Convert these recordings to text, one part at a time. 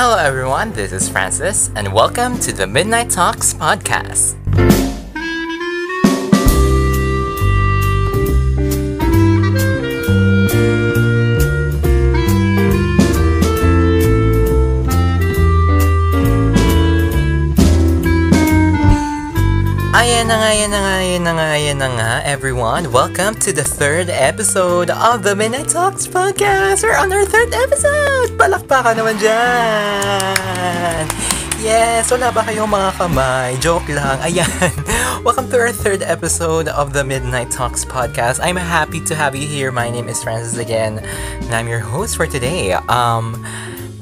Hello, everyone. This is Francis, and welcome to the Midnight Talks podcast. Ayan na nga, ayan na nga, ayan na nga, ayan na nga, everyone. Welcome to the third episode of the Midnight Talks podcast. We're on our third episode! Palakpakan naman dyan! Yes! Wala ba kayong mga kamay? Joke lang. Ayan. Welcome to our third episode of the Midnight Talks podcast. I'm happy to have you here. My name is Francis again, and I'm your host for today. Um,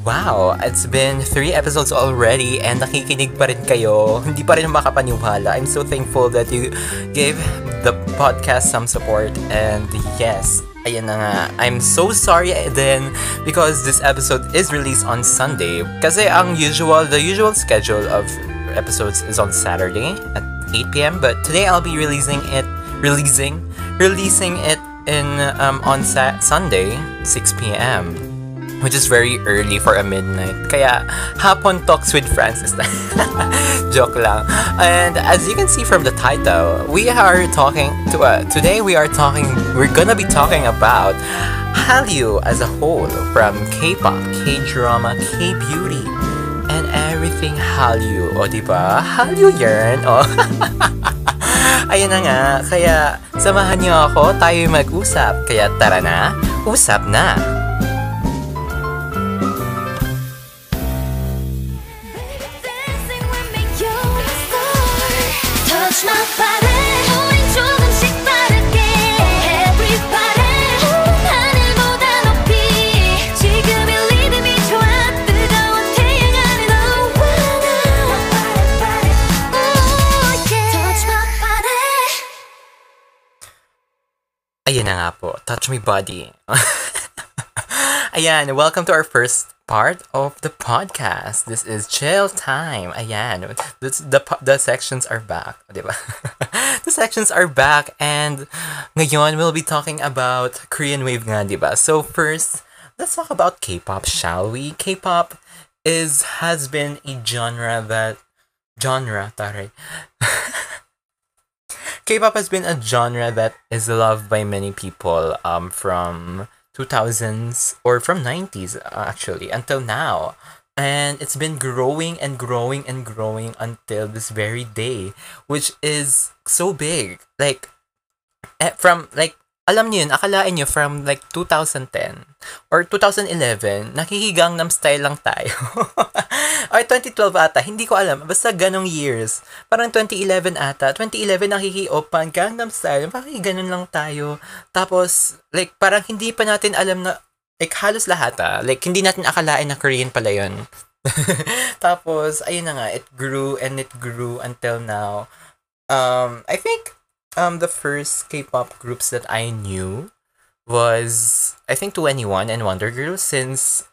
Wow, it's been three episodes already and nakikinig pa rin kayo. Hindi pa rin makapaniwala. I'm so thankful that you gave the podcast some support and yes, ayan na nga. I'm so sorry then because this episode is released on Sunday. Kasi ang usual, the usual schedule of episodes is on Saturday at 8pm but today I'll be releasing it, releasing, releasing it in um, on sa- Sunday 6pm which is very early for a midnight. Kaya, hapon talks with Francis. Joke lang. And as you can see from the title, we are talking to uh, today we are talking we're gonna be talking about Hallyu as a whole from K-pop, K-drama, K-beauty, and everything Hallyu. O, diba? Hallyu yarn. O. Ayun na nga. Kaya, samahan niyo ako. Tayo mag-usap. Kaya tara na. Usap na. Touch me body. Ayan, welcome to our first part of the podcast. This is chill time. Ayan, the the sections are back, di ba? the sections are back and ngayon we'll be talking about Korean wave nga, di ba? So first, let's talk about K-pop, shall we? K-pop is has been a genre that genre, tare. K-pop has been a genre that is loved by many people um from 2000s or from 90s actually until now and it's been growing and growing and growing until this very day which is so big like eh, from like alam niyo yun, akalain niyo from like 2010 or 2011, nakikigangnam style lang tayo. or 2012 ata, hindi ko alam. Basta ganong years. Parang 2011 ata. 2011 nakiki-open Gangnam Style. Bakit ganun lang tayo? Tapos, like, parang hindi pa natin alam na, like, halos lahat ah. Like, hindi natin akalain na Korean pala yun. Tapos, ayun na nga, it grew and it grew until now. Um, I think um the first K-pop groups that I knew was I think 21 and Wonder Girls since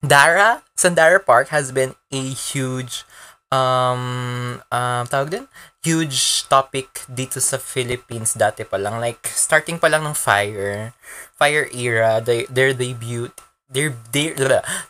Dara, Sandara Park has been a huge um um tawag din? Huge topic dito sa Philippines dati pa lang. Like starting pa lang ng Fire. Fire era they, their debut their their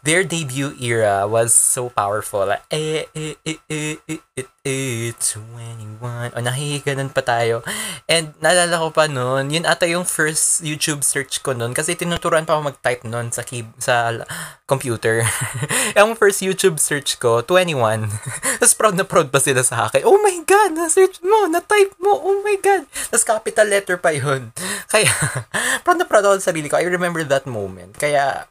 their debut era was so powerful. Like eh eh eh eh eh eh, eh 21 o nahihiganan pa tayo. And naalala ko pa noon yun ata yung first YouTube search ko noon kasi tinuturuan pa ako mag-type noon sa key, sa computer. Yung first YouTube search ko 21 tapos proud na proud pa sila sa akin. Oh my god na-search mo na-type mo. Oh my god. Tapos capital letter pa yun. Kaya proud na proud ako sa sarili ko. I remember that moment. Kaya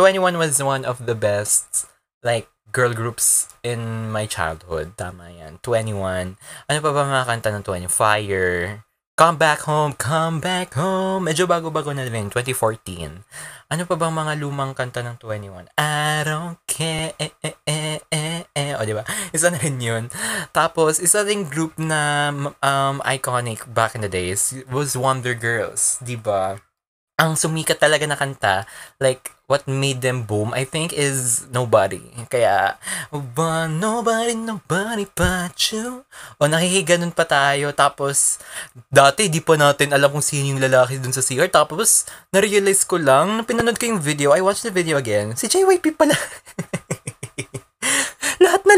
21 was one of the best like girl groups in my childhood. Tama yan. 21. Ano pa ba mga kanta ng 20? Fire. Come Back Home, Come Back Home. Medyo bago-bago na rin. 2014. Ano pa bang mga lumang kanta ng 21? I don't care. Eh, eh, eh, eh, eh. O, di ba? Isa na rin yun. Tapos, isa ring group na um, iconic back in the days was Wonder Girls. Di ba? ang sumikat talaga na kanta, like, what made them boom, I think, is Nobody. Kaya, but nobody, nobody but you. O, nakikiganon pa tayo. Tapos, dati, di pa natin alam kung sino yung lalaki dun sa CR. Tapos, na-realize ko lang, nung pinanood ko yung video, I watched the video again, si JYP pala.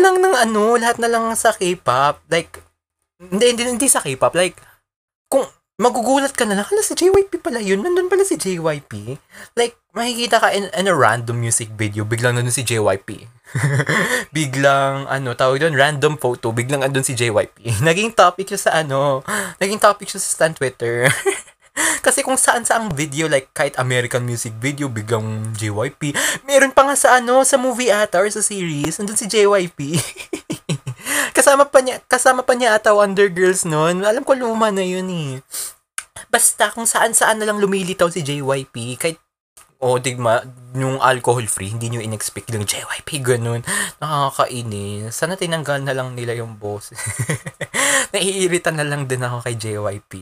lang ng ano, lahat na lang sa K-pop. Like, hindi, hindi, hindi sa K-pop. Like, kung magugulat ka na lang, hala si JYP pala yun, nandun pala si JYP. Like, makikita ka in, in a random music video, biglang nandun si JYP. biglang, ano, tawag doon, random photo, biglang andun si JYP. naging topic siya sa ano, naging topic siya sa stan Twitter. Kasi kung saan sa ang video, like kahit American music video, biglang JYP. Meron pa nga sa ano, sa movie ata or sa series, nandun si JYP. Kasama pa niya, kasama pa niya ata Wonder Girls noon. Alam ko luma na yun eh. Basta kung saan-saan na lang lumilitaw si JYP, kahit o, oh, digma, yung alcohol free, hindi nyo in-expect yung JYP, ganun. Nakakainis. Sana tinanggal na lang nila yung boss. Naiirita na lang din ako kay JYP.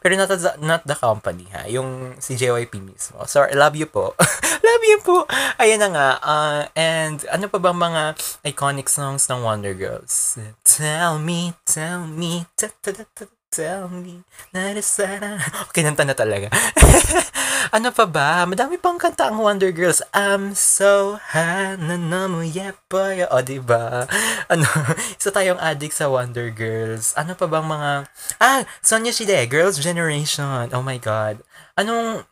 Pero not, the, not the company, ha? Yung si JYP mismo. So, love you po. love you po. Ayan na nga. Uh, and ano pa bang mga iconic songs ng Wonder Girls? Tell me, tell me, ta ta ta ta Tell me, narasara. Okay, nanta na talaga. ano pa ba? Madami pang kanta ang Wonder Girls. I'm so hana na mo yepoy. O, diba? Ano, isa tayong addict sa Wonder Girls. Ano pa bang mga... Ah, Sonia Shide, Girls' Generation. Oh my God. Anong...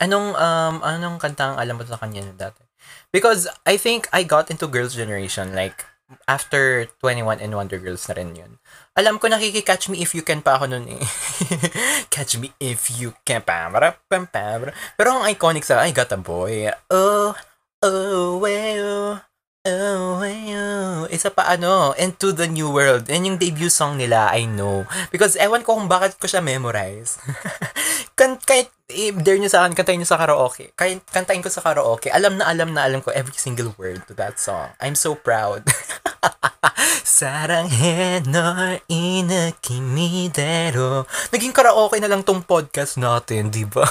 Anong, um, anong kanta ang alam mo sa kanya dati? Because I think I got into Girls' Generation, like, after 21 and Wonder Girls na rin yun. Alam ko nakiki-catch me if you can pa ako nun eh. catch me if you can pa. Pero ang iconic sa I Got a Boy. Oh, oh, well, oh, well. Isa pa ano, Into the New World. Yan yung debut song nila, I know. Because ewan ko kung bakit ko siya memorize. kan kahit i-dare nyo sa akin, kantayin nyo sa karaoke. Kahit kantayin ko sa karaoke, alam na alam na alam ko every single word to that song. I'm so proud. 사랑해 널 이 느낌이대로. Naging karaoke na lang tong podcast natin, di ba?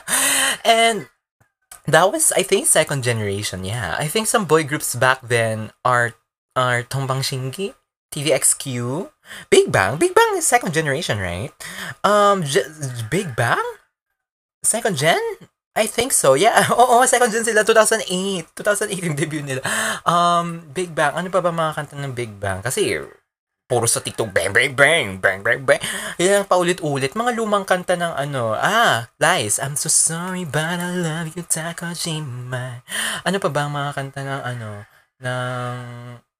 And that was, I think, second generation. Yeah, I think some boy groups back then are are Tongbang Shingi, TVXQ, Big Bang. Big Bang is second generation, right? Um, J- Big Bang? Second gen? I think so. Yeah. Oo, second gen sila. 2008. 2008 yung debut nila. Um, Big Bang. Ano pa ba mga kanta ng Big Bang? Kasi, puro sa TikTok, bang, bang, bang, bang, bang, bang. Yan, paulit-ulit. Mga lumang kanta ng ano, ah, Lies. I'm so sorry, but I love you, Takojima. Ano pa ba ang mga kanta ng ano, ng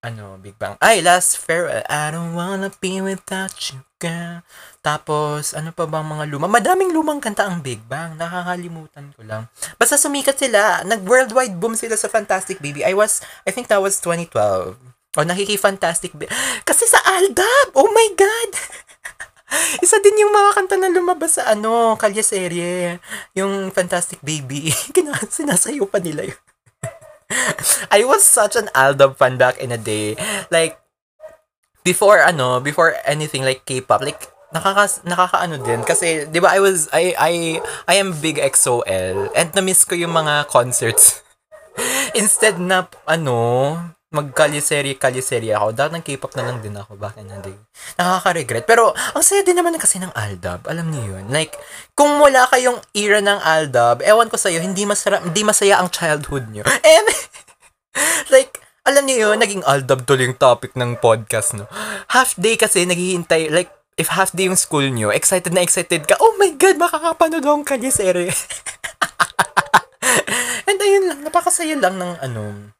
ano, Big Bang. Ay, Last Farewell. I don't wanna be without you, girl. Tapos, ano pa bang mga luma? Madaming lumang kanta ang Big Bang. Nakakalimutan ko lang. Basta sumikat sila. Nag-worldwide boom sila sa Fantastic Baby. I was, I think that was 2012. O, nakiki-Fantastic Baby. Kasi sa Aldab! Oh my God! Isa din yung mga kanta na lumabas sa ano, Kalye Serye. Yung Fantastic Baby. Sinasayo pa nila yun. I was such an Aldab fan back in a day. Like, before ano, before anything like K-pop, like, nakaka nakakaano din. Kasi 'di ba I was I I I am big XOL and na-miss ko yung mga concerts. Instead na ano magkaliseri kaliseri ako dahil ng K-pop na lang din ako the day nakaka-regret. Pero ang saya din naman kasi ng Aldab alam niyo yun. Like kung wala kayong era ng Aldab ewan ko sa iyo hindi masara hindi masaya ang childhood niyo. And like alam niyo yun naging Aldab tuloy yung topic ng podcast no? Half day kasi naghihintay like if half day yung school nyo, excited na excited ka, oh my God, makakapanood akong kanyasere. And ayun lang, napakasaya lang ng ano,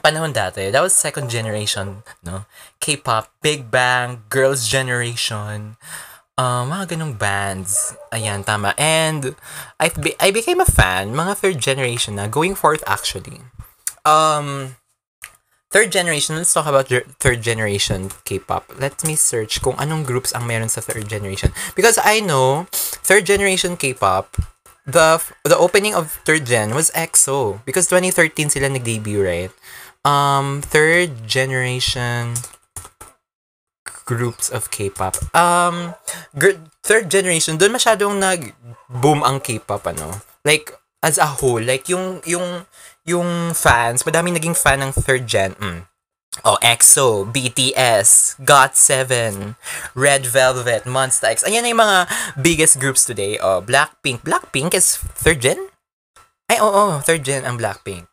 panahon dati. That was second generation, no? K-pop, Big Bang, Girls' Generation, uh, mga ganong bands. Ayan, tama. And I, be- I became a fan, mga third generation na, going forth actually. Um, Third generation, let's talk about third generation K-pop. Let me search kung anong groups ang meron sa third generation. Because I know, third generation K-pop, the the opening of third gen was EXO. Because 2013 sila nag-debut, right? Um, third generation groups of K-pop. Um, gr- third generation, doon masyadong nag-boom ang K-pop, ano? Like, as a whole, like, yung, yung, yung fans, madaming naging fan ng third gen. Mm. Oh, EXO, BTS, GOT7, Red Velvet, Monsta X. Ayan na yung mga biggest groups today. Oh, Blackpink. Blackpink is third gen? Ay, oo, oh, oh, third gen ang Blackpink.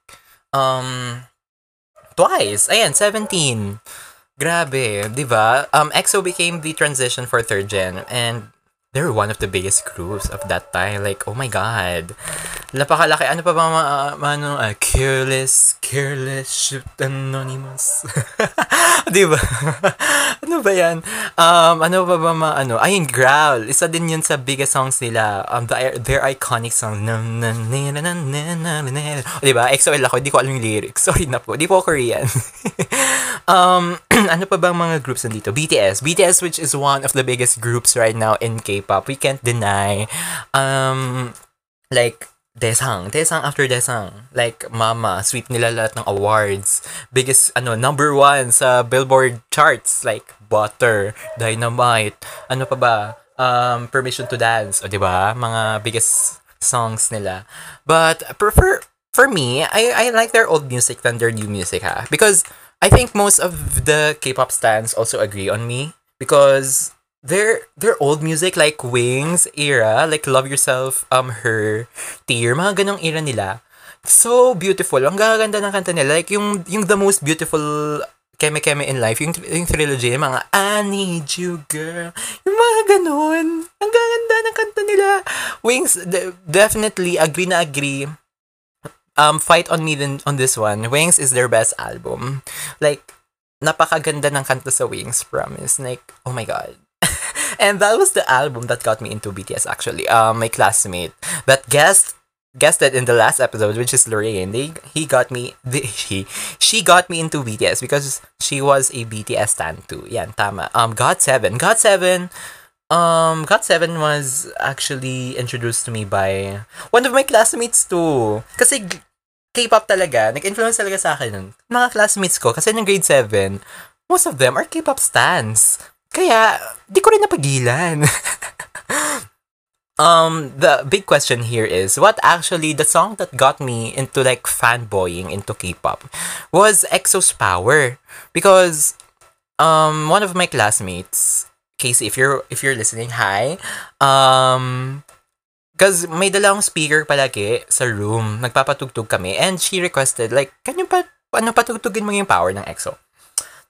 Um, twice. Ayan, 17. Grabe, di ba? Um, EXO became the transition for third gen and they're one of the biggest groups of that time. Like, oh my God. Napakalaki. Ano pa ba mga, ano, uh, careless, careless, shoot, anonymous. di ba? ano ba yan? Um, ano pa ba mga, ano, ayun, Growl. Isa din yun sa biggest songs nila. Um, the, their iconic song. Di ba? XOL ako, di ko alam yung lyrics. Sorry na po. Di po Korean. um, ano pa bang mga groups nandito? BTS. BTS, which is one of the biggest groups right now in K-pop. We can't deny. Um, like, Desang. Desang after Desang. Like, Mama, sweep nila lahat ng awards. Biggest, ano, number one sa Billboard charts. Like, Butter, Dynamite, ano pa ba? Um, Permission to Dance. O, ba? Mga biggest songs nila. But, prefer, for me, I, I like their old music than their new music, ha? Because, I think most of the K-pop stans also agree on me. Because, their their old music like Wings era, like Love Yourself, um Her, Tear, mga ganong era nila. So beautiful. Ang gaganda ng kanta nila. Like yung yung the most beautiful Keme Keme in Life, yung, yung trilogy, yung mga I Need You Girl, yung mga ganun. Ang gaganda ng kanta nila. Wings, de- definitely, agree na agree. Um, fight on me on this one. Wings is their best album. Like, napakaganda ng kanta sa Wings, promise. Like, oh my God. And that was the album that got me into BTS actually. Um, my classmate that guest guested in the last episode, which is Lorraine. They he got me the, he she got me into BTS because she was a BTS stan too. Yan, tama. Um, God Seven, God Seven. Um, God Seven was actually introduced to me by one of my classmates too. Kasi K-pop talaga, nag-influence talaga sa akin nun. Mga classmates ko, kasi nung grade 7, most of them are K-pop stans. Kaya, di ko rin napagilan. um, the big question here is, what actually, the song that got me into like fanboying into K-pop was EXO's Power. Because, um, one of my classmates, Casey, if you're, if you're listening, hi, um, Because may dalang speaker palagi sa room. Nagpapatugtog kami. And she requested, like, can you pa, ano, patugtugin mo yung power ng EXO?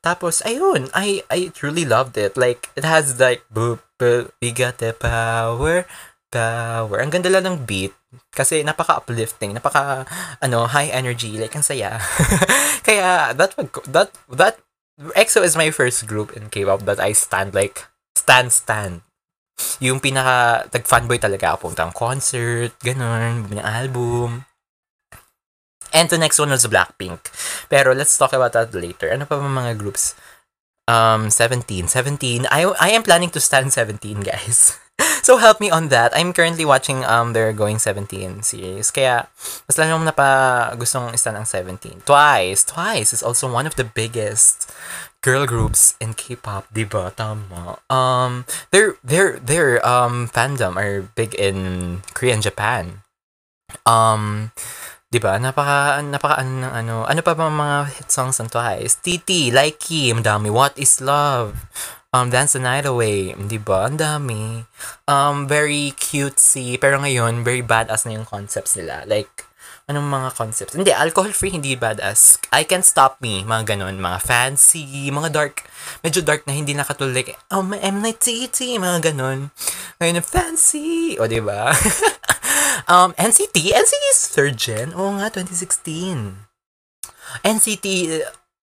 Tapos, ayun, I, I truly loved it. Like, it has like, boop, boop, we got the power, power. Ang ganda lang ng beat. Kasi napaka-uplifting, napaka, ano, high energy. Like, ang saya. Kaya, that, that, that, EXO is my first group in K-pop that I stand, like, stand, stand. Yung pinaka, nag-fanboy talaga ako. Puntang concert, ganun, album. And the next one was Blackpink. Pero let's talk about that later. Ano pa mga groups? Um, 17. 17. I, I am planning to stand 17, guys. so help me on that. I'm currently watching um their Going 17 series. Kaya, mas lang na pa gustong stand ang 17. Twice. Twice is also one of the biggest girl groups in K-pop, diba? Tama. Um, their, their, their um, fandom are big in Korea and Japan. Um, 'Di ba? Napaka napaka ano ng ano. Ano pa ba mga hit songs ng Twice? TT, Likey, ang dami. What is Love? Um, Dance the Night Away, 'di ba? Ang dami. Um, very cutesy, pero ngayon very badass na yung concepts nila. Like anong mga concepts? Hindi, alcohol-free, hindi badass. I Can Stop Me, mga ganun. Mga fancy, mga dark. Medyo dark na hindi nakatulad. oh, my M Night TT, mga ganun. Ngayon, fancy. O, di ba? um, NCT? NCT is third gen? Oo nga, 2016. NCT,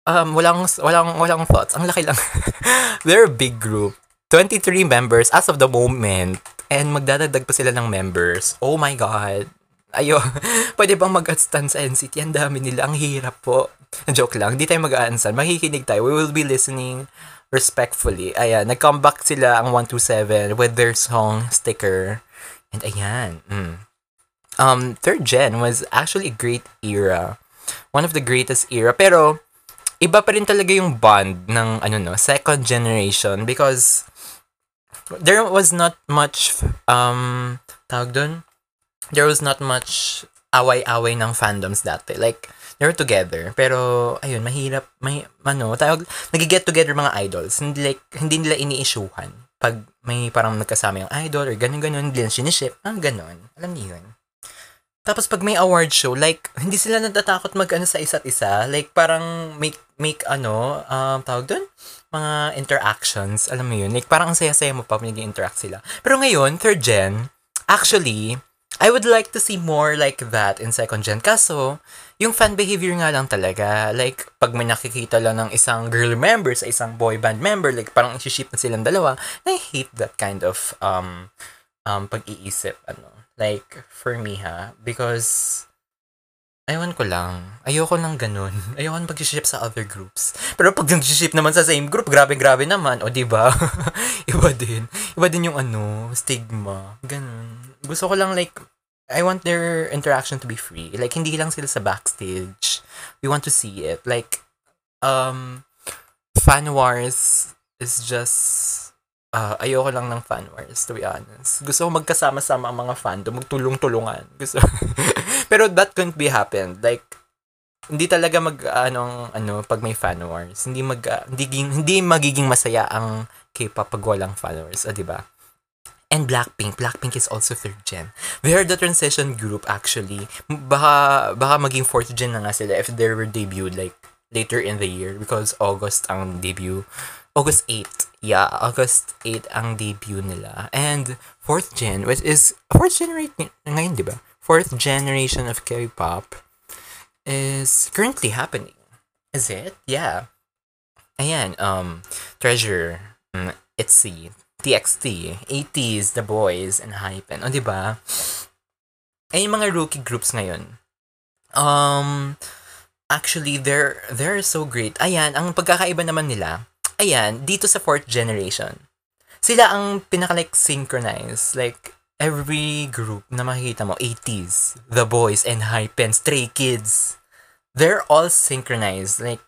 um, walang, walang, walang thoughts. Ang laki lang. They're a big group. 23 members as of the moment. And magdadagdag pa sila ng members. Oh my God. Ayo, pwede bang mag-stand sa NCT? Ang dami nila. Ang hirap po. Joke lang. Hindi tayo mag-aansan. Makikinig tayo. We will be listening respectfully. Ayan, nag-comeback sila ang 127 with their song Sticker. And ayan. Mm. Um, third gen was actually a great era. One of the greatest era. Pero, iba pa rin talaga yung bond ng ano no, second generation because there was not much um tawag doon there was not much away-away ng fandoms dati. Like, they were together. Pero, ayun, mahirap, may, ano, tawag, nag-get together mga idols. Hindi, like, hindi nila ini-issuehan. Pag may parang nagkasama yung idol or ganun-ganun, hindi nila siniship. Ah, ganun. Alam niyo yun. Tapos pag may award show, like, hindi sila natatakot mag-ano sa isa't isa. Like, parang make, make ano, um, tawag doon? Mga interactions. Alam mo yun? Like, parang ang saya-saya mo pa pag interact sila. Pero ngayon, third gen, actually, I would like to see more like that in second gen. Kaso, yung fan behavior nga lang talaga. Like, pag may nakikita lang ng isang girl member sa isang boy band member, like, parang isi-ship na silang dalawa, I hate that kind of um, um, pag-iisip. Ano Like, for me ha, because, ayawan ko lang. Ayoko lang ganun. Ayoko nang pag-ship sa other groups. Pero pag nag-ship naman sa same group, grabe-grabe naman. O, di ba? Iba din. Iba din yung ano, stigma. Ganun. Gusto ko lang like, I want their interaction to be free. Like, hindi lang sila sa backstage. We want to see it. Like, um, fan wars is just uh, ayoko lang ng fan wars, to be honest. Gusto ko magkasama-sama ang mga fandom, magtulong-tulungan. Gusto Pero that couldn't be happened. Like, hindi talaga mag anong ano pag may fan wars. Hindi mag uh, hindi, hindi magiging masaya ang K-pop pag walang wars, ah, 'di ba? And Blackpink, Blackpink is also third gen. They the transition group actually. Baka baka maging fourth gen na nga sila if they were debuted like later in the year because August ang debut. August 8 yeah, August 8 ang debut nila. And fourth gen, which is fourth generation ngayon, di ba? Fourth generation of K-pop is currently happening. Is it? Yeah. Ayan, um, Treasure, um, ITZY, TXT, 80s, The Boys, and Hypen. O, di ba? Ay, yung mga rookie groups ngayon. Um, actually, they're, they're so great. Ayan, ang pagkakaiba naman nila, ayan, dito sa fourth generation, sila ang pinaka-like synchronized. Like, every group na makikita mo, 80s, The Boys, and Hypen, Stray Kids, they're all synchronized. Like,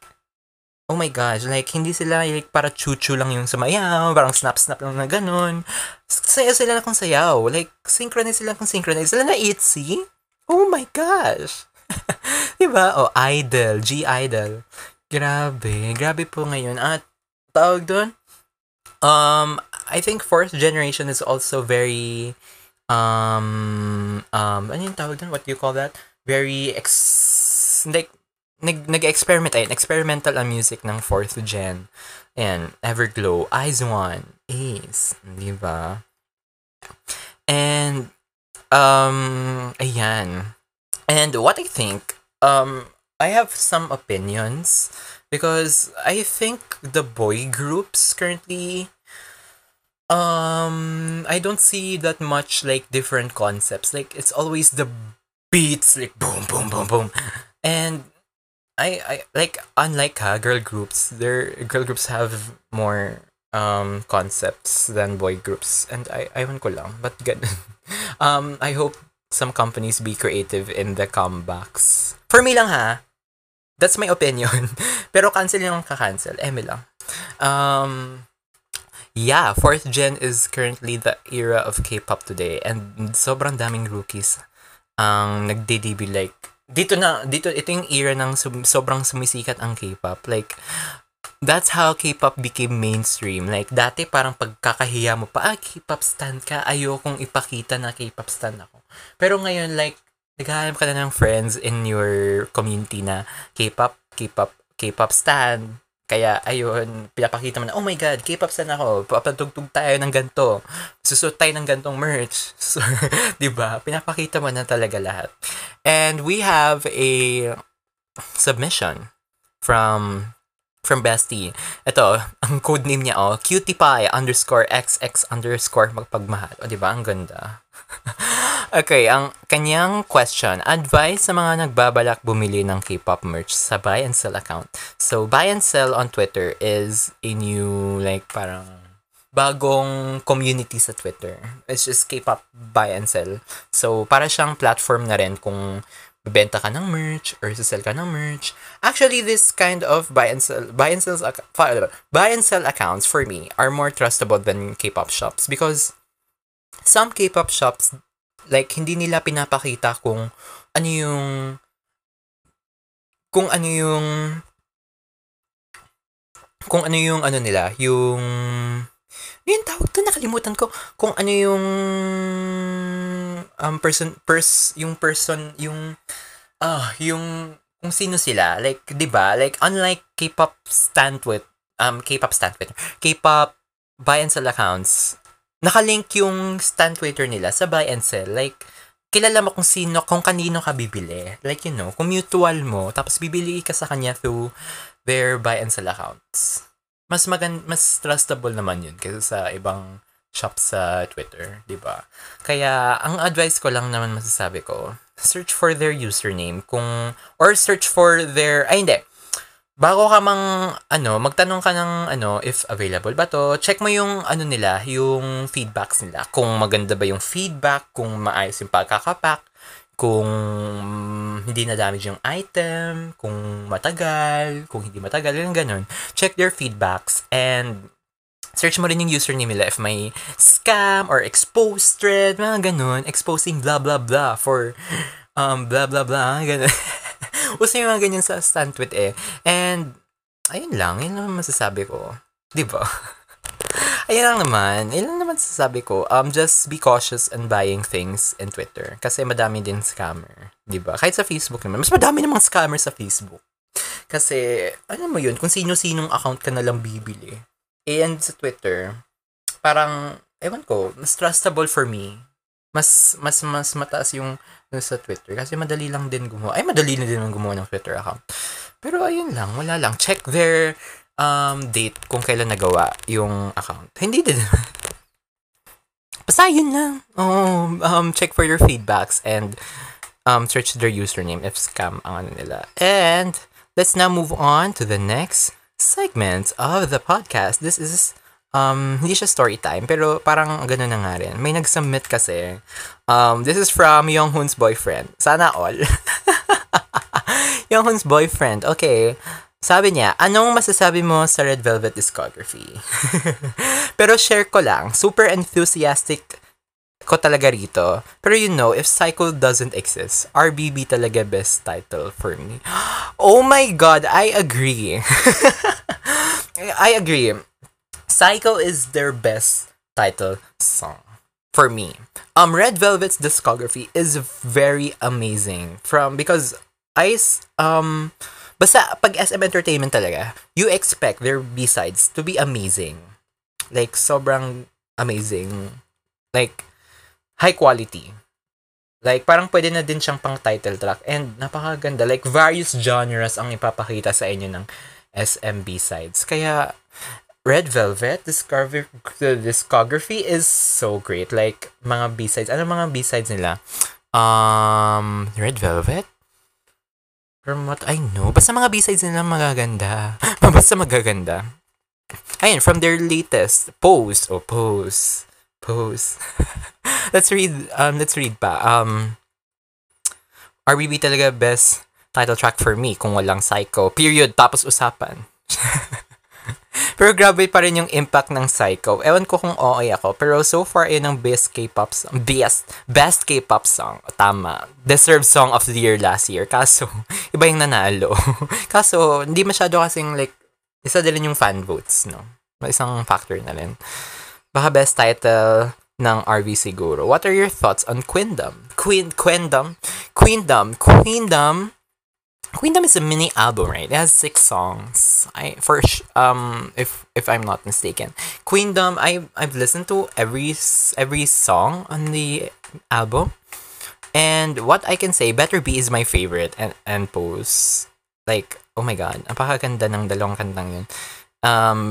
oh my gosh, like, hindi sila like, para chuchu lang yung sumayaw, parang snap-snap lang na ganun. Sayaw sila na kung sayaw. Like, synchronize sila kung synchronize. Sila na ITZY? Oh my gosh! diba? Oh, Idol, G-Idol. Grabe, grabe po ngayon. At tawag doon? Um, I think fourth generation is also very, um, um, ano yung tawag doon? What do you call that? Very, ex, like, nag, nag-experiment, ayun, experimental ang music ng fourth gen. and Everglow, Eyes One, Ace, di ba? And, um, ayan. And what I think, um, I have some opinions because I think the boy groups currently um I don't see that much like different concepts. Like it's always the beats like boom boom boom boom. And I I like unlike ha, girl groups, their girl groups have more um concepts than boy groups and I I ko lang but good. um I hope some companies be creative in the comebacks. For me lang ha, That's my opinion. Pero cancel yung ka-cancel. Eme lang. Um, yeah, fourth gen is currently the era of K-pop today. And sobrang daming rookies ang nagde-debut like dito na dito ito yung era ng sum, sobrang sumisikat ang K-pop like that's how K-pop became mainstream like dati parang pagkakahiya mo pa ah K-pop stan ka ayokong ipakita na K-pop stan ako pero ngayon like naghahanap ka na ng friends in your community na K-pop, K-pop, K-pop stan. Kaya, ayun, pinapakita mo na, oh my God, K-pop stan ako. Papatugtog tayo ng ganto. Susot tayo ng gantong merch. So, di ba? Pinapakita mo na talaga lahat. And we have a submission from from Bestie. Ito, ang code name niya, oh, cutie underscore xx underscore magpagmahal. O, di ba? Ang ganda. okay, ang kanyang question, advice sa mga nagbabalak bumili ng K-pop merch sa buy and sell account. So, buy and sell on Twitter is a new, like, parang bagong community sa Twitter. It's just K-pop buy and sell. So, para siyang platform na rin kung bebenta ka ng merch or sell ka ng merch. Actually, this kind of buy and sell buy and sell buy and sell accounts for me are more trustable than K-pop shops because some K-pop shops, like, hindi nila pinapakita kung ano yung, kung ano yung, kung ano yung, ano nila, yung, yung tawag to, nakalimutan ko, kung ano yung, um person pers yung person yung ah yung kung sino sila like 'di ba? Like unlike K-pop stand with um K-pop stand with K-pop buy and sell accounts nakalink yung stand Twitter nila sa buy and sell like kilala mo kung sino kung kanino ka bibili like you know kung mutual mo tapos bibili ka sa kanya through their buy and sell accounts mas magan mas trustable naman yun kaysa sa ibang shop sa Twitter, 'di ba? Kaya ang advice ko lang naman masasabi ko, search for their username kung or search for their ay hindi. Bago ka mang ano, magtanong ka ng ano if available ba to, check mo yung ano nila, yung feedbacks nila. Kung maganda ba yung feedback, kung maayos yung pagkakapack, kung hindi na damage yung item, kung matagal, kung hindi matagal, yung ganun. Check their feedbacks and search mo rin yung username nila if may scam or exposed thread, mga ganun, exposing blah blah blah for um blah blah blah, ganun. Uso yung mga ganyan sa Stantwit eh. And, ayun lang, yun lang masasabi ko. Di ba? ayun lang naman. Yun lang naman sasabi ko. Um, just be cautious in buying things in Twitter. Kasi madami din scammer. Di ba? Kahit sa Facebook naman. Mas madami namang scammer sa Facebook. Kasi, ano mo yun, kung sino-sinong account ka nalang bibili. And sa Twitter, parang, ewan ko, mas trustable for me. Mas, mas, mas mataas yung sa Twitter. Kasi madali lang din gumawa. Ay, madali na din gumawa ng Twitter account. Pero ayun lang, wala lang. Check their um, date kung kailan nagawa yung account. Hindi din. Basta yun lang. Oh, um, check for your feedbacks and um, search their username if scam ang ano nila. And let's now move on to the next segment of the podcast. This is um, hindi siya story time, pero parang gano'n na nga rin. May nag-submit kasi. Um, this is from Younghoon's boyfriend. Sana all. Younghoon's boyfriend. Okay. Sabi niya, anong masasabi mo sa Red Velvet discography? pero share ko lang, super enthusiastic ko talaga rito. Pero you know, if Psycho doesn't exist, RBB talaga best title for me. Oh my god, I agree. I agree. Psycho is their best title song for me. Um, Red Velvet's discography is very amazing from because I um basta pag SM Entertainment talaga, you expect their B-sides to be amazing. Like sobrang amazing. Like high quality. Like parang pwede na din siyang pang title track and napakaganda. Like various genres ang ipapakita sa inyo ng SM B-sides. Kaya Red Velvet discover the discography is so great. Like mga B-sides. Ano mga B-sides nila? Um Red Velvet? From what I know, basta mga B-sides nila magaganda. basta magaganda. Ayun, from their latest Pose. Oh, Pose. Pose. let's read um let's read pa. Um RBB talaga best title track for me kung walang Psycho. Period. Tapos usapan. pero grabe pa rin yung impact ng Psycho. Ewan ko kung okay ako. Pero so far, yun ang best K-pop song. Best, best K-pop song. Tama. Deserved song of the year last year. Kaso, iba yung nanalo. Kaso, hindi masyado kasing like, isa din yung fan votes, no? Isang factor na rin. Baka best title ng RV siguro. What are your thoughts on Queendom? Queen, Queendom? Queendom. Queendom Queendom is a mini album, right? It has six songs. I first um if if I'm not mistaken, Queendom. I I've listened to every every song on the album, and what I can say, Better Be is my favorite and and Pose. Like oh my god, napakaganda ng dalawang kantang yun. Um,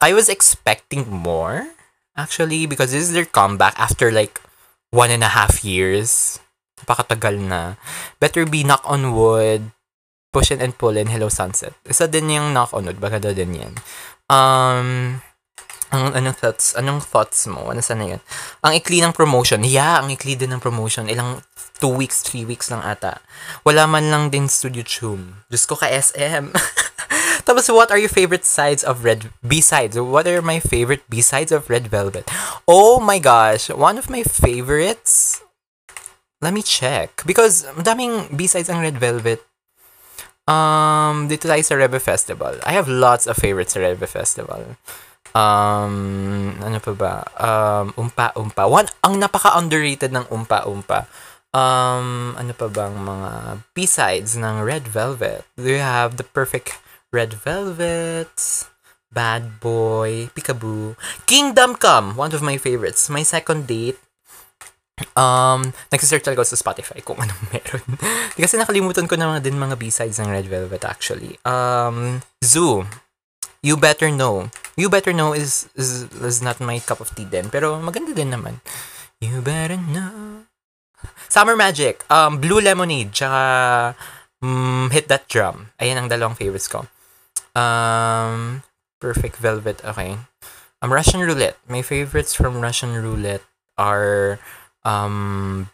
I was expecting more actually because this is their comeback after like one and a half years napakatagal na. Better be Knock on Wood, Push and Pull in, Hello Sunset. Isa din yung Knock on Wood, daw din yan. Um, ang anong thoughts, anong thoughts mo? Ano sana yun? Ang ikli ng promotion. Yeah, ang ikli din ng promotion. Ilang two weeks, three weeks lang ata. Wala man lang din studio tune. Diyos ko ka SM. Tapos, what are your favorite sides of Red B-sides? What are my favorite B-sides of Red Velvet? Oh my gosh, one of my favorites Let me check. Because madaming B-sides ang Red Velvet. Um, dito tayo sa Rebe Festival. I have lots of favorites sa Rebe Festival. Um, ano pa ba? Um, Umpa Umpa. One, ang napaka-underrated ng Umpa Umpa. Um, ano pa bang mga B-sides ng Red Velvet? We have The Perfect Red Velvet, Bad Boy, Peekaboo, Kingdom Come, one of my favorites. My second date, um, nagsisearch ako sa Spotify kung anong meron. Kasi nakalimutan ko na mga din mga B-sides ng Red Velvet actually. Um, Zoo, You Better Know. You Better Know is, is, is not my cup of tea din, pero maganda din naman. You Better Know. Summer Magic, um, Blue Lemonade, tsaka um, Hit That Drum. Ayan ang dalawang favorites ko. Um, Perfect Velvet, okay. Um, Russian Roulette. My favorites from Russian Roulette are um,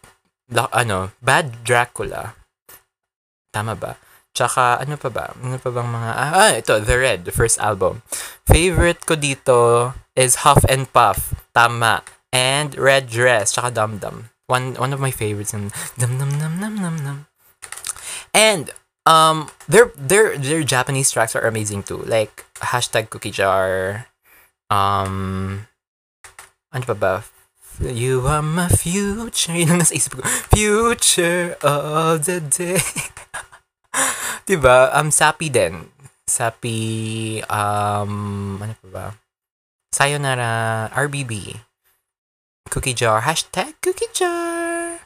la, ano, Bad Dracula. Tama ba? Tsaka, ano pa ba? Ano pa bang mga... Ah, ah, ito, The Red, the first album. Favorite ko dito is Huff and Puff. Tama. And Red Dress, tsaka Dum Dum. One, one of my favorites. And Dum Dum Dum Dum Dum Dum. And, um, their, their, their Japanese tracks are amazing too. Like, hashtag Cookie Jar. Um, ano pa ba? You are my future. Yun ang nasa isip ko. Future of the day. diba? Um, Sapi din. Sapi, um, ano pa ba? Sayonara, RBB. Cookie Jar. Hashtag Cookie Jar.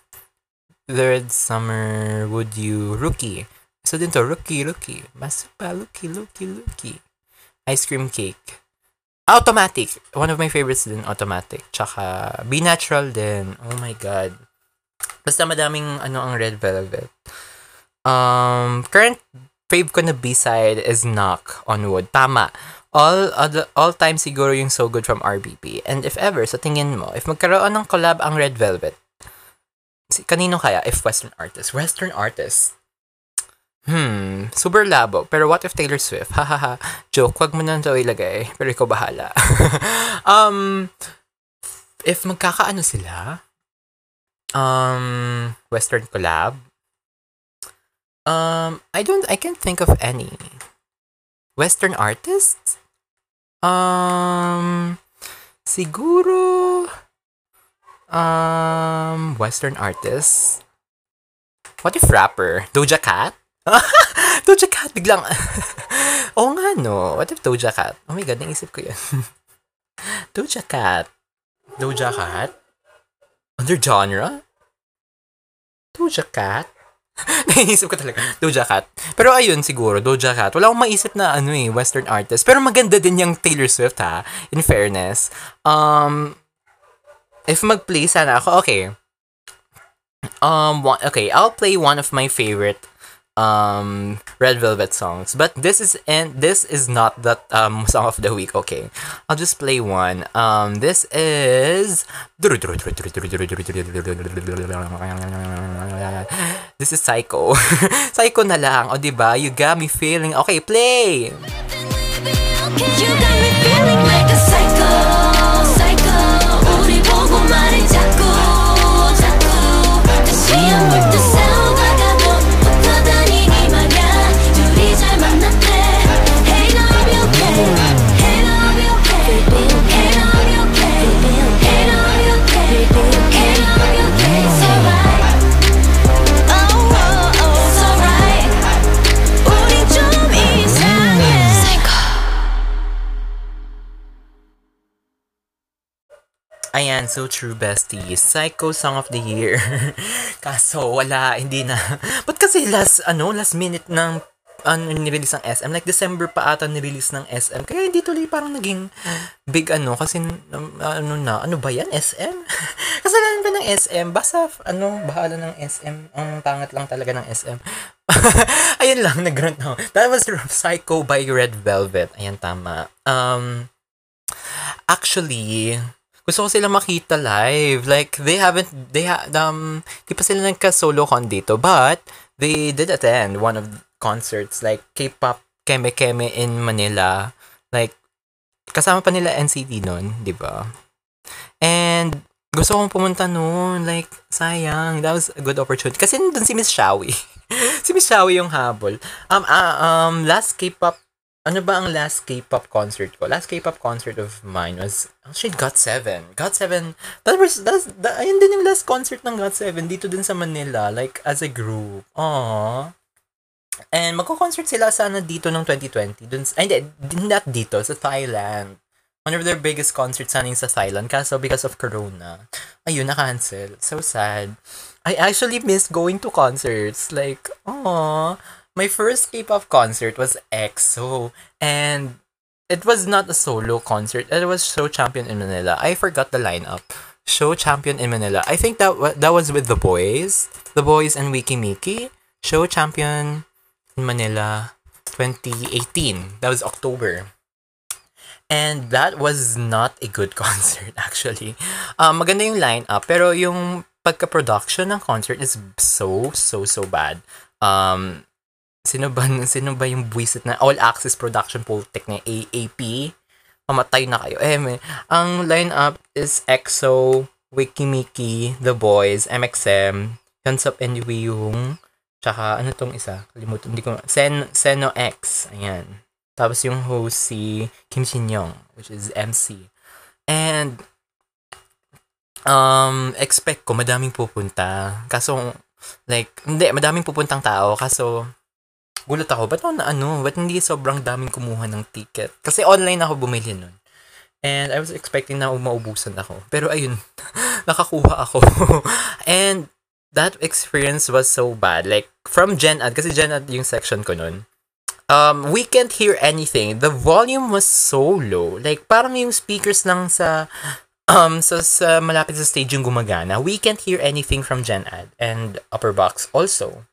Third Summer, Would You, Rookie. So din to, Rookie, Rookie. Masupa, Rookie, Rookie, Rookie. Ice Cream Cake. Automatic. One of my favorites din, Automatic. Tsaka, Be Natural din. Oh my God. Basta madaming, ano, ang Red Velvet. Um, current fave ko na B-side is Knock on Wood. Tama. All, other, all time siguro yung So Good from RBP. And if ever, sa tingin mo, if magkaroon ng collab ang Red Velvet, kanino kaya? If Western artist. Western artist. Super labo. Pero what if Taylor Swift? Hahaha. Joke, wag mo na ito ilagay. Pero ikaw bahala. um, if magkakaano sila, um, Western collab, um, I don't, I can't think of any. Western artists? Um, siguro, um, Western artists? What if rapper? Doja Cat? Doja Cat, biglang. Oo nga, no. What if Doja Cat? Oh my God, naisip ko yun. Doja Cat. Doja Cat? Under genre? Doja Cat? Naisip ko talaga. Doja Cat. Pero ayun, siguro, Doja Cat. Wala akong maisip na ano eh, western artist. Pero maganda din yung Taylor Swift ha. In fairness. Um, if mag-play sana ako, okay. Um, one, okay, I'll play one of my favorite um Red Velvet songs. But this is and this is not that um song of the week, okay. I'll just play one. Um this is This is Psycho. Psycho na lang. O di ba? You got me feeling. Okay, play. You got me feeling Ayan, so true bestie. Psycho Song of the Year. Kaso, wala, hindi na. Ba't kasi last, ano, last minute ng ano, nirelease ng SM. Like, December pa ata nirelease ng SM. Kaya hindi tuloy parang naging big ano. Kasi, um, ano na, ano ba yan? SM? Kasalanan ba ng SM? Basta, ano, bahala ng SM. Ang pangat lang talaga ng SM. Ayun lang, nag-grunt na. That was Psycho by Red Velvet. Ayan, tama. Um, actually, gusto ko sila makita live. Like, they haven't, they ha, um, di pa sila nagka-solo con dito, but, they did attend one of concerts, like, K-pop Keme Keme in Manila. Like, kasama pa nila NCT nun, di ba? And, gusto kong pumunta noon. Like, sayang. That was a good opportunity. Kasi nandun si Miss Shawi. si Miss Shawi yung habol. Um, ah, um, last K-pop ano ba ang last K-pop concert ko? Last K-pop concert of mine was actually GOT7. GOT7, that was, that's, that, ayun din yung last concert ng GOT7 dito din sa Manila, like, as a group. Aww. And magko-concert sila sana dito ng 2020. Dun, ay, hindi, not dito, sa Thailand. One of their biggest concerts sana sa Thailand. Kaso because of Corona, ayun, na-cancel. So sad. I actually miss going to concerts. Like, aww my first K-pop concert was EXO, and it was not a solo concert. It was Show Champion in Manila. I forgot the lineup. Show Champion in Manila. I think that that was with the boys, the boys and Wiki Miki. Show Champion in Manila, 2018. That was October. And that was not a good concert actually. Um, maganda yung lineup, pero yung pagka-production ng concert is so so so bad. Um, sino ba, sino ba yung buwisit na all access production Pultec na AAP? Mamatay na kayo. Eh, may, ang lineup is EXO, Wikimiki, The Boys, MXM, Hyunsub and Wiyung, tsaka ano tong isa? Kalimutan, hindi ko, Sen, Seno X, ayan. Tapos yung host si Kim Shin Young, which is MC. And, um, expect ko madaming pupunta. Kaso, like, hindi, madaming pupuntang tao. Kaso, gulat ako, ba't ako na ano, ba't hindi sobrang daming kumuha ng ticket? Kasi online ako bumili nun. And I was expecting na maubusan ako. Pero ayun, nakakuha ako. And that experience was so bad. Like, from Gen Ad, kasi Gen Ad yung section ko nun, um, we can't hear anything. The volume was so low. Like, parang yung speakers lang sa um so sa malapit sa stage yung gumagana. We can't hear anything from Gen Ad and Upper Box also.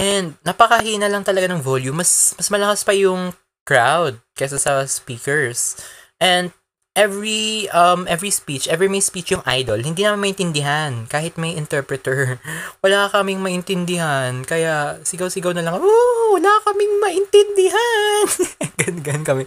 And napakahina lang talaga ng volume. Mas mas malakas pa yung crowd kaysa sa speakers. And every um every speech, every may speech yung idol, hindi namin maintindihan kahit may interpreter. Wala kaming maintindihan. Kaya sigaw-sigaw na lang, "Oh, wala kaming maintindihan." Ganyan kami.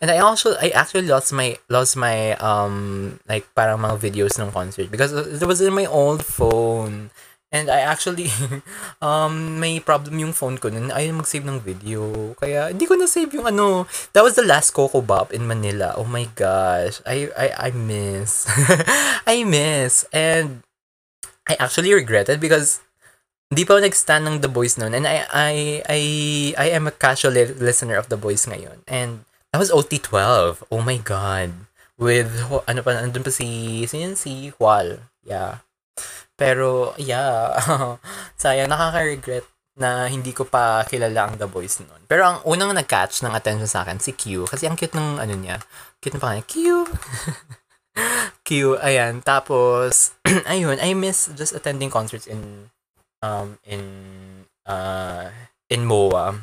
And I also I actually lost my lost my um like parang mga videos ng concert because it was in my old phone. And I actually, um, may problem yung phone ko nun. Ayaw mag-save ng video. Kaya, hindi ko na-save yung ano. That was the last Coco Bop in Manila. Oh my gosh. I, I, I miss. I miss. And, I actually regret it because, hindi pa ako nag-stand ng The Boys noon. And I, I, I, I am a casual li- listener of The Boys ngayon. And, that was OT12. Oh my God. With, ano pa, andun pa si, yun? Si Hual. Yeah. Pero, yeah, sayang, nakaka-regret na hindi ko pa kilala ang The Boys noon. Pero ang unang nag-catch ng attention sa akin, si Q. Kasi ang cute ng ano niya. Cute na pangalan. Q! Q, ayan. Tapos, ayun, I miss just attending concerts in, um, in, uh, in MOA.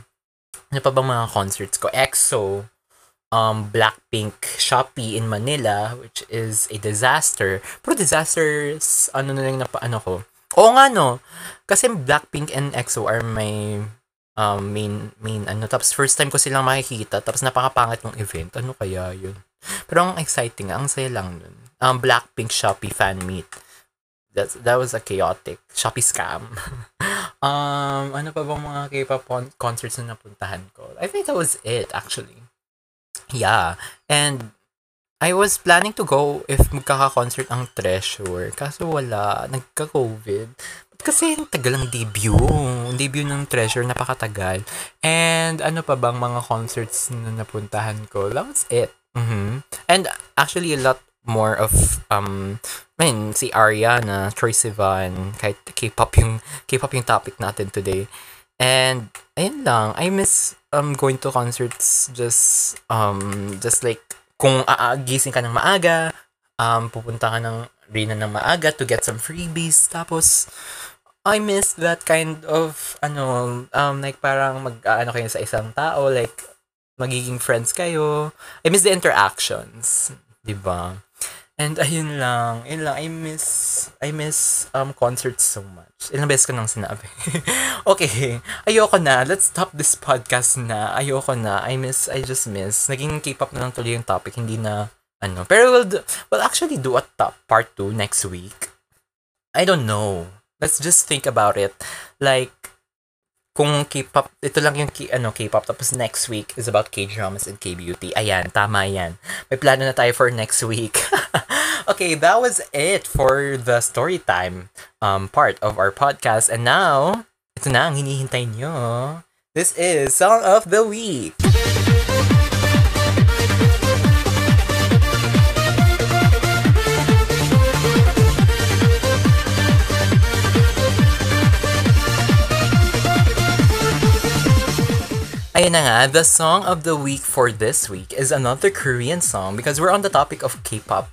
Ano pa bang mga concerts ko? EXO, um, Blackpink Shopee in Manila, which is a disaster. Pero disasters, ano na lang na ano ko. Oo nga no. Kasi Blackpink and EXO are my um, main, main ano. Tapos first time ko silang makikita. Tapos napakapangit ng event. Ano kaya yun? Pero ang exciting, ang saya lang nun. Um, Blackpink Shopee fan meet. That's, that was a chaotic Shopee scam. um, ano pa bang mga K-pop con- concerts na napuntahan ko? I think that was it, actually. Yeah. And I was planning to go if magkaka-concert ang Treasure. Kaso wala. Nagka-COVID. Kasi ang tagal ng debut. Ang debut ng Treasure, napakatagal. And ano pa bang mga concerts na napuntahan ko? That was it. mm And actually, a lot more of, um, I mean, si Ariana, Troy Sivan, kahit K-pop yung, K-pop yung topic natin today. And, ayun lang, I miss um, going to concerts just, um, just like, kung aagising ka ng maaga, um, pupunta ka ng Rina ng maaga to get some freebies. Tapos, I miss that kind of, ano, um, like parang mag, ano kayo sa isang tao, like, magiging friends kayo. I miss the interactions. Diba? And ayun lang, ayun lang, I miss, I miss um, concerts so much. Ilang beses ko nang sinabi. okay, ayoko na. Let's stop this podcast na. Ayoko na. I miss, I just miss. Naging K-pop na lang tuloy yung topic, hindi na, ano. Pero we'll, do, we'll actually do a top part 2 next week. I don't know. Let's just think about it. Like, kung K-pop, ito lang yung K, ano, K-pop. Tapos next week is about K-dramas and K-beauty. Ayan, tama yan. May plano na tayo for next week. okay, that was it for the story time um, part of our podcast. And now, ito na ang hinihintay nyo. This is Song of the Week. Ayun na nga, the song of the week for this week is another Korean song because we're on the topic of K-pop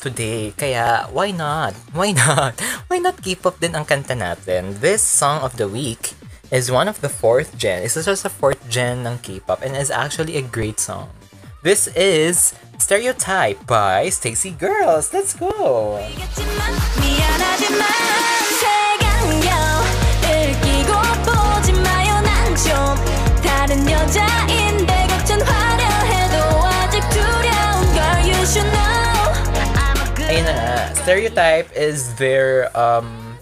today. Kaya, why not? Why not? Why not K-pop din ang kanta natin? This song of the week is one of the fourth gen. It's just a fourth gen ng K-pop and is actually a great song. This is Stereotype by Stacy Girls. Let's go! 알겠지만 미안하지만 Stereotype is their um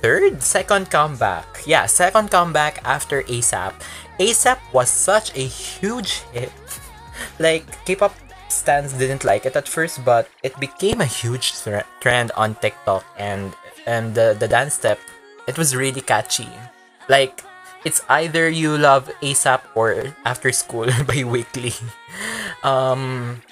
third second comeback. Yeah, second comeback after ASAP. ASAP was such a huge hit. like K-pop stans didn't like it at first, but it became a huge trend on TikTok and and the the dance step it was really catchy. Like it's either you love ASAP or After School by Weekly. Um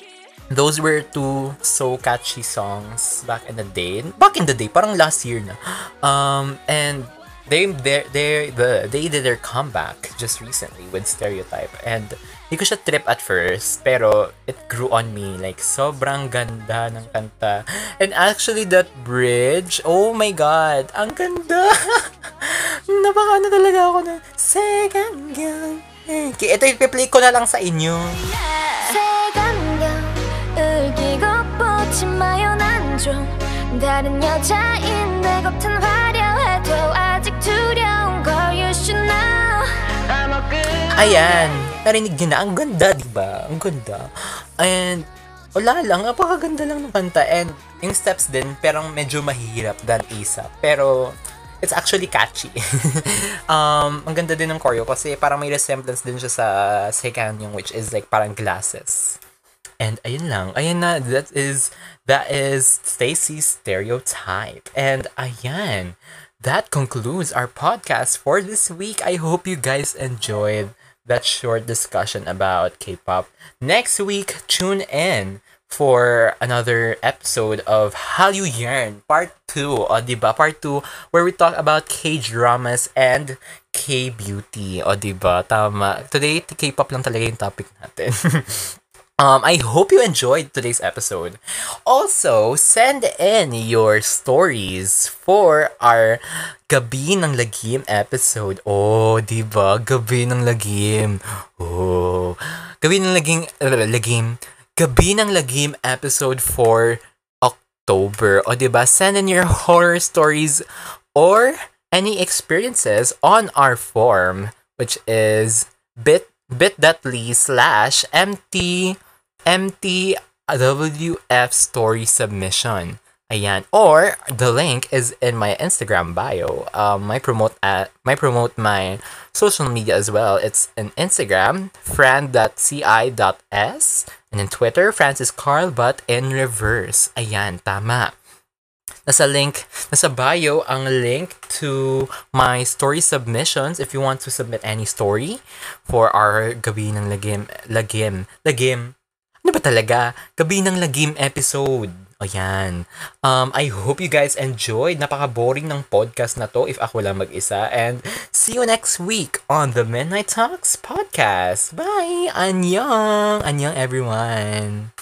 those were two so catchy songs back in the day. Back in the day, parang last year na. Um, and they they they the they did their comeback just recently with Stereotype. And hindi ko siya trip at first pero it grew on me. Like sobrang ganda ng kanta. And actually that bridge oh my god ang ganda. Napaka ano talaga ako na second gun ito i-play ko na lang sa inyo. 색 좀 다른 여자인데 겉은 화려해도 아직 두려운 걸 you should know I'm a good Ayan, narinig niyo na. Ang ganda, di ba? Ang ganda. And, wala lang. Napakaganda lang ng kanta. And, yung steps din, pero medyo mahirap than ASAP. Pero, it's actually catchy. um, ang ganda din ng choreo kasi parang may resemblance din siya sa second yung which is like parang glasses. And ayun lang. Ayun na. That is, that is Stacy's stereotype. And uh, ayan. That concludes our podcast for this week. I hope you guys enjoyed that short discussion about K-pop. Next week, tune in for another episode of Hallyu Yearn Part 2. O, diba? Part 2, where we talk about K-dramas and K-beauty. O, diba? Tama. Today, K-pop lang talaga yung topic natin. Um, I hope you enjoyed today's episode. Also, send in your stories for our Gabi ng Lagim episode. Oh, di ba? Gabi ng Lagim. Oh. Gabi ng Lagim, Lagim. Gabi ng Lagim episode for October. O, di ba? Send in your horror stories or any experiences on our form, which is bit bit.ly slash mt MTWF story submission. Ayan. Or the link is in my Instagram bio. Um, my promote at my promote my social media as well. It's in Instagram, fran.ci.s and in Twitter, Francis Carl but in reverse. Ayan, tama. Nasa link, nasa bio ang link to my story submissions if you want to submit any story for our Gabi ng Lagim, Lagim, Lagim, ano ba talaga? Gabi ng Lagim episode. O yan. Um, I hope you guys enjoyed. Napaka-boring ng podcast na to if ako lang mag-isa. And see you next week on the Midnight Talks podcast. Bye! Annyeong! Annyeong everyone!